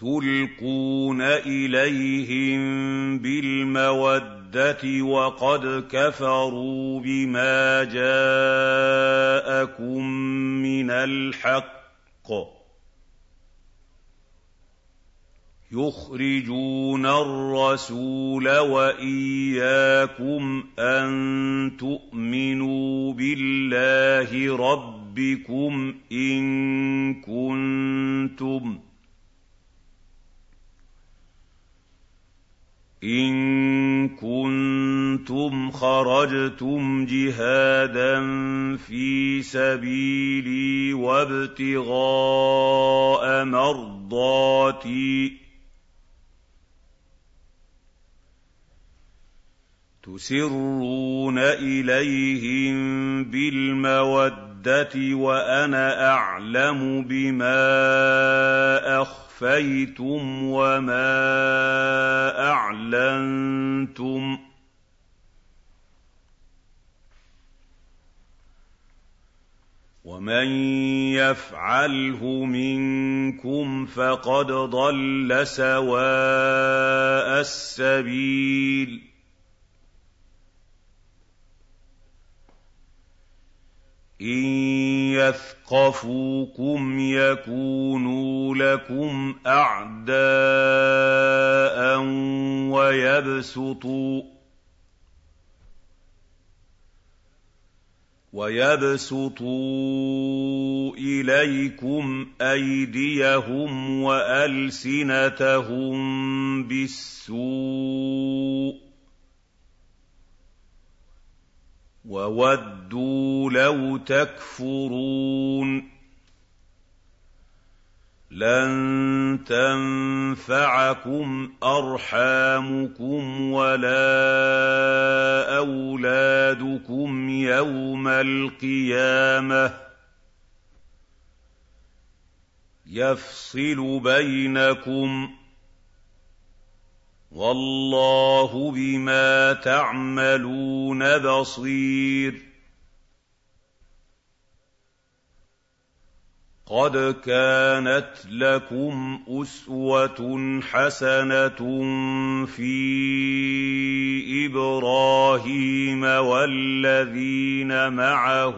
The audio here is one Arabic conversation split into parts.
تلقون إليهم بالمودة وقد كفروا بما جاءكم من الحق يخرجون الرسول وإياكم أن تؤمنوا بالله ربكم إن كنتم إِن كُنتُمْ خَرَجْتُمْ جِهَادًا فِي سَبِيلِي وَابْتِغَاءَ مَرْضَاتِي تُسِرُّونَ إِلَيْهِم بِالْمَوَدَّةِ وَأَنَا أَعْلَمُ بِمَا أَخْفَيْتُمْ وَمَا أَعْلَنتُمْ ۚ وَمَن يَفْعَلْهُ مِنكُمْ فَقَدْ ضَلَّ سَوَاءَ السَّبِيلِ إِن يَثْقَفُوكُمْ يَكُونُوا لَكُمْ أَعْدَاءً وَيَبْسُطُوا وَيَبْسُطُوا إِلَيْكُمْ أَيْدِيَهُمْ وَأَلْسِنَتَهُم بِالسُّوءِ وَوَدُّوا لَوْ تَكْفُرُونَ لَن تَنفَعَكُمْ أَرْحَامُكُمْ وَلَا أَوْلَادُكُمْ يَوْمَ الْقِيَامَةِ ۗ يَفْصِلُ بَيْنَكُمْ ۚ وَاللَّهُ بِمَا تَعْمَلُونَ بَصِيرٌ. قَدْ كَانَتْ لَكُمْ أُسْوَةٌ حَسَنَةٌ فِي إِبْرَاهِيمَ وَالَّذِينَ مَعَهُ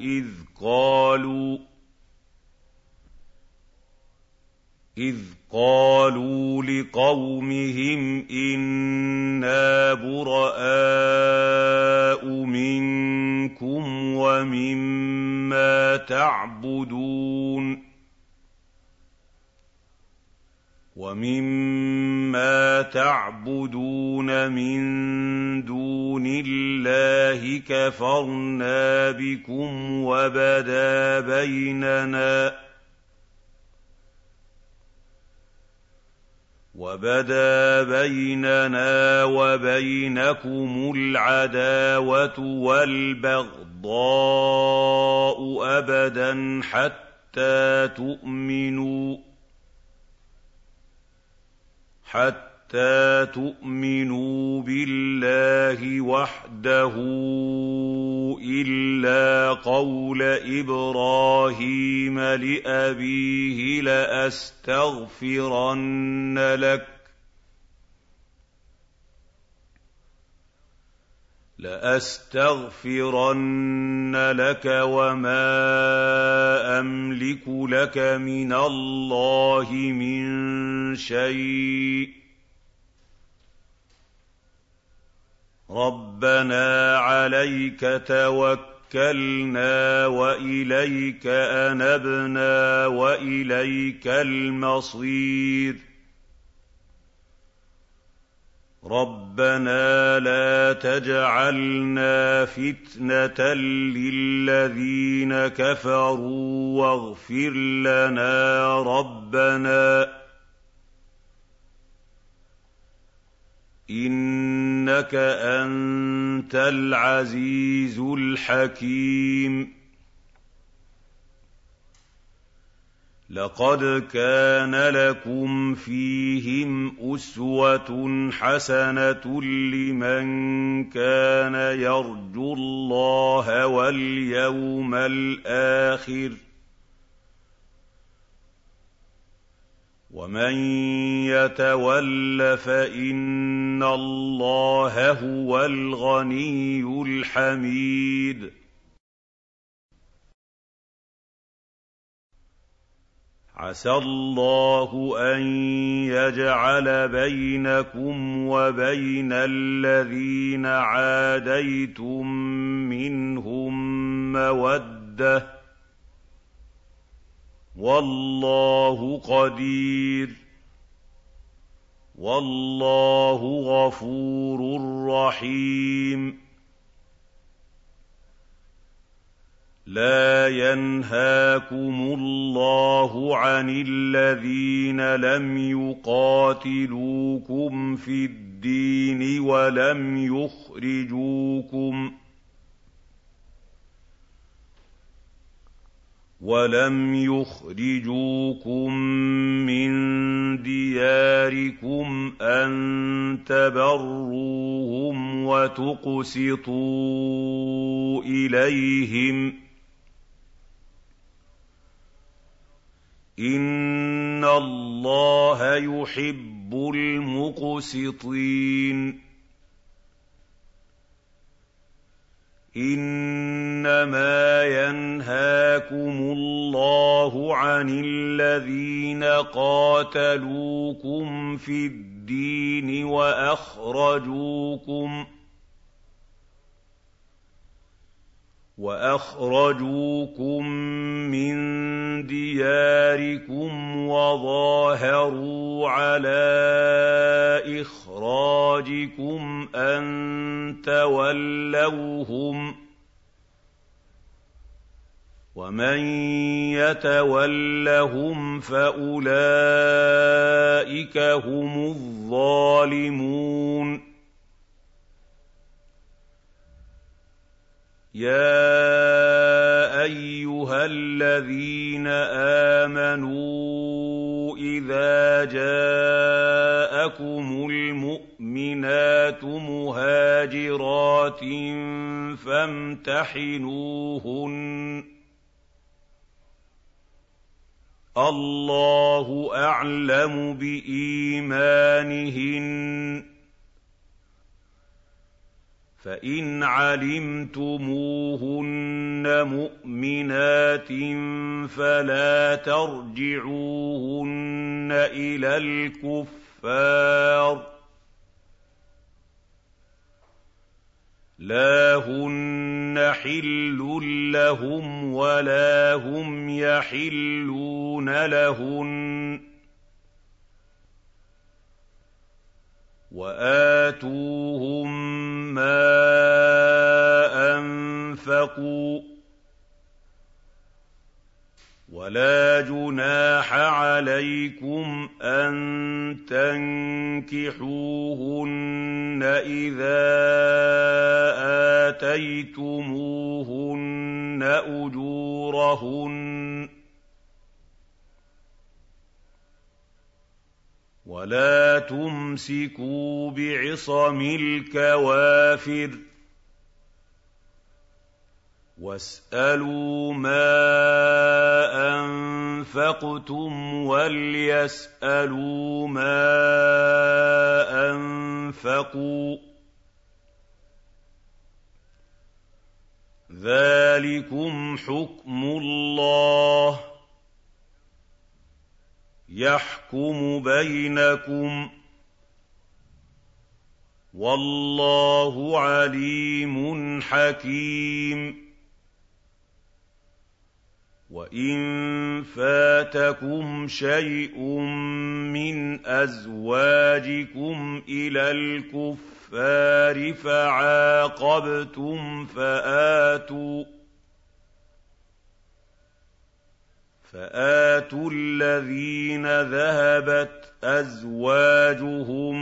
إِذْ قَالُوا إِذْ قَالُوا لِقَوْمِهِمْ إِنَّا بُرَآءُ مِنكُمْ وَمِمَّا تَعْبُدُونَ وَمِمَّا تَعْبُدُونَ مِن دُونِ اللَّهِ كَفَرْنَا بِكُمْ وَبَدَا بَيْنَنَا وَبَدَا بَيْنَنَا وَبَيْنَكُمُ الْعَدَاوَةُ وَالْبَغْضَاءُ أَبَدًا حَتَّىٰ تُؤْمِنُوا حَتَّىٰ تُؤْمِنُوا بِاللَّهِ وَحْدَهُ إِلَّا قَوْلَ إِبْرَاهِيمَ لِأَبِيهِ لَأَسْتَغْفِرَنَّ لَكَ لَأَسْتَغْفِرَنَّ لَكَ وَمَا أَمْلِكُ لَكَ مِنَ اللَّهِ مِن شَيْءٍ رَبَّنَا عَلَيْكَ تَوَكَّلْنَا وَإِلَيْكَ أَنَبْنَا وَإِلَيْكَ الْمَصِيرُ رَبَّنَا لَا تَجْعَلْنَا فِتْنَةً لِّلَّذِينَ كَفَرُوا وَاغْفِرْ لَنَا رَبَّنَا إِنَّ إِنَّكَ أَنتَ الْعَزِيزُ الْحَكِيمُ. لَقَدْ كَانَ لَكُمْ فِيهِمْ أُسْوَةٌ حَسَنَةٌ لِّمَن كَانَ يَرْجُو اللَّهَ وَالْيَوْمَ الْآخِرَ ۚ. وَمَن يَتَوَلَّ فَإِنَّ اللَّهَ هُوَ الْغَنِيُّ الْحَمِيدُ عَسَى اللَّهُ أَن يَجْعَلَ بَيْنَكُمْ وَبَيْنَ الَّذِينَ عَادَيْتُم مِّنْهُم مَّوَدَّةً ۚ وَاللَّهُ قَدِيرٌ ۚ. وَاللَّهُ غَفُورٌ رَّحِيمٌ. لَّا يَنْهَاكُمُ اللَّهُ عَنِ الَّذِينَ لَمْ يُقَاتِلُوكُمْ فِي الدِّينِ وَلَمْ يُخْرِجُوكُم. مِّن دِيَارِكُمْ أَن تَبَرُّوهُمْ وَتُقْسِطُوا إِلَيْهِمْ ۚ إِنَّ اللَّهَ يُحِبُّ الْمُقْسِطِينَ إِنَّمَا يَنْهَاكُمُ اللَّهُ عَنِ الَّذِينَ قَاتَلُوكُمْ فِي الدِّينِ وَأَخْرَجُوكُم وَأَخْرَجُوكُم مِّن دِيَارِكُمْ وَظَاهَرُوا عَلَىٰ إِخْرَاجِكُمْ أَن تَوَلَّوْهُمْ ۚ وَمَن يَتَوَلَّهُمْ فَأُولَٰئِكَ هُمُ الظَّالِمُونَ يَا أَيُّهَا الَّذِينَ آمَنُوا إِذَا جَاءَكُمُ الْمُؤْمِنَاتُ مُهَاجِرَاتٍ فَامْتَحِنُوهُنَّ ۖ اللَّهُ أَعْلَمُ بِإِيمَانِهِنَّ ۖ فَإِنْ عَلِمْتُمُوهُنَّ مُؤْمِنَاتٍ فَلَا تَرْجِعُوهُنَّ إِلَى الْكُفَّارِ ۖ. لَا هُنَّ حِلٌّ لَّهُمْ وَلَا هُمْ يَحِلُّونَ لَهُنَّ ۖ. وَآتُوهُم مَّا أَنفَقُوا ۚ وَلَا جُنَاحَ عَلَيْكُمْ أَن تَنكِحُوهُنَّ إِذَا آتَيْتُمُوهُنَّ أُجُورَهُنَّ ۚ وَلَا تُمْسِكُوا بِعِصَمِ الْكَوَافِرِ وَاسْأَلُوا مَا أَنفَقْتُمْ وَلْيَسْأَلُوا مَا أَنفَقُوا ۚ ذَٰلِكُمْ حُكْمُ اللَّهِ ۖ يَحْكُمُ بَيْنَكُمْ ۚ وَاللَّهُ عَلِيمٌ حَكِيمٌ وَإِن فَاتَكُمْ شَيْءٌ مِّنْ أَزْوَاجِكُمْ إِلَى الْكُفَّارِ فَعَاقَبْتُمْ فَآتُوا فآتوا الذين ذهبت أزواجهم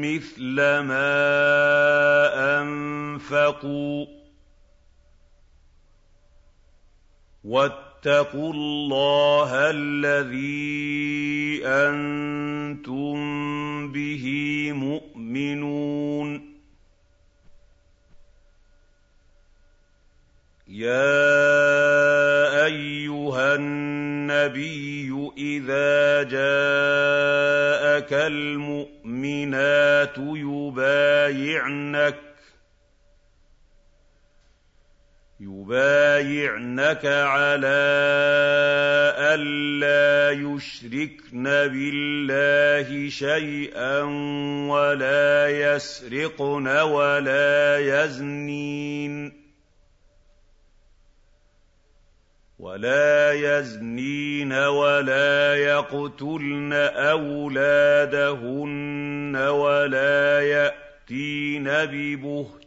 مثل ما أنفقوا واتقوا الله الذي أنتم به مؤمنون. يا أيها النبي إذا جاءك المؤمنات يبايعنك يبايعنك على ألا يشركن بالله شيئا ولا يسرقن ولا يزنين. ولا يزنين ولا يقتلن أولادهن ولا يأتين ببهتان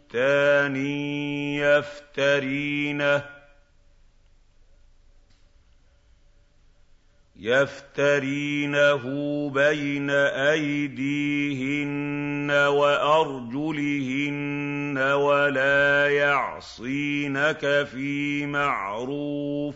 يفترينه. يفترينه بين أيديهن وأرجلهن ولا يعصينك في معروف.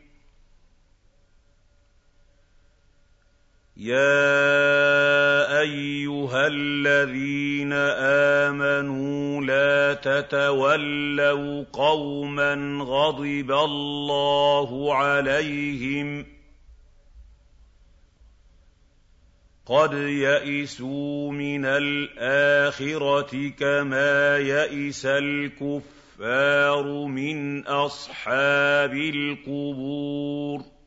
يَا أَيُّهَا الَّذِينَ آمَنُوا لَا تَتَوَلَّوْا قَوْمًا غَضِبَ اللَّهُ عَلَيْهِمْ ۚ قَدْ يَئِسُوا مِنَ الْآخِرَةِ كَمَا يَئِسَ الْكُفَّارُ مِنْ أَصْحَابِ الْقُبُورِ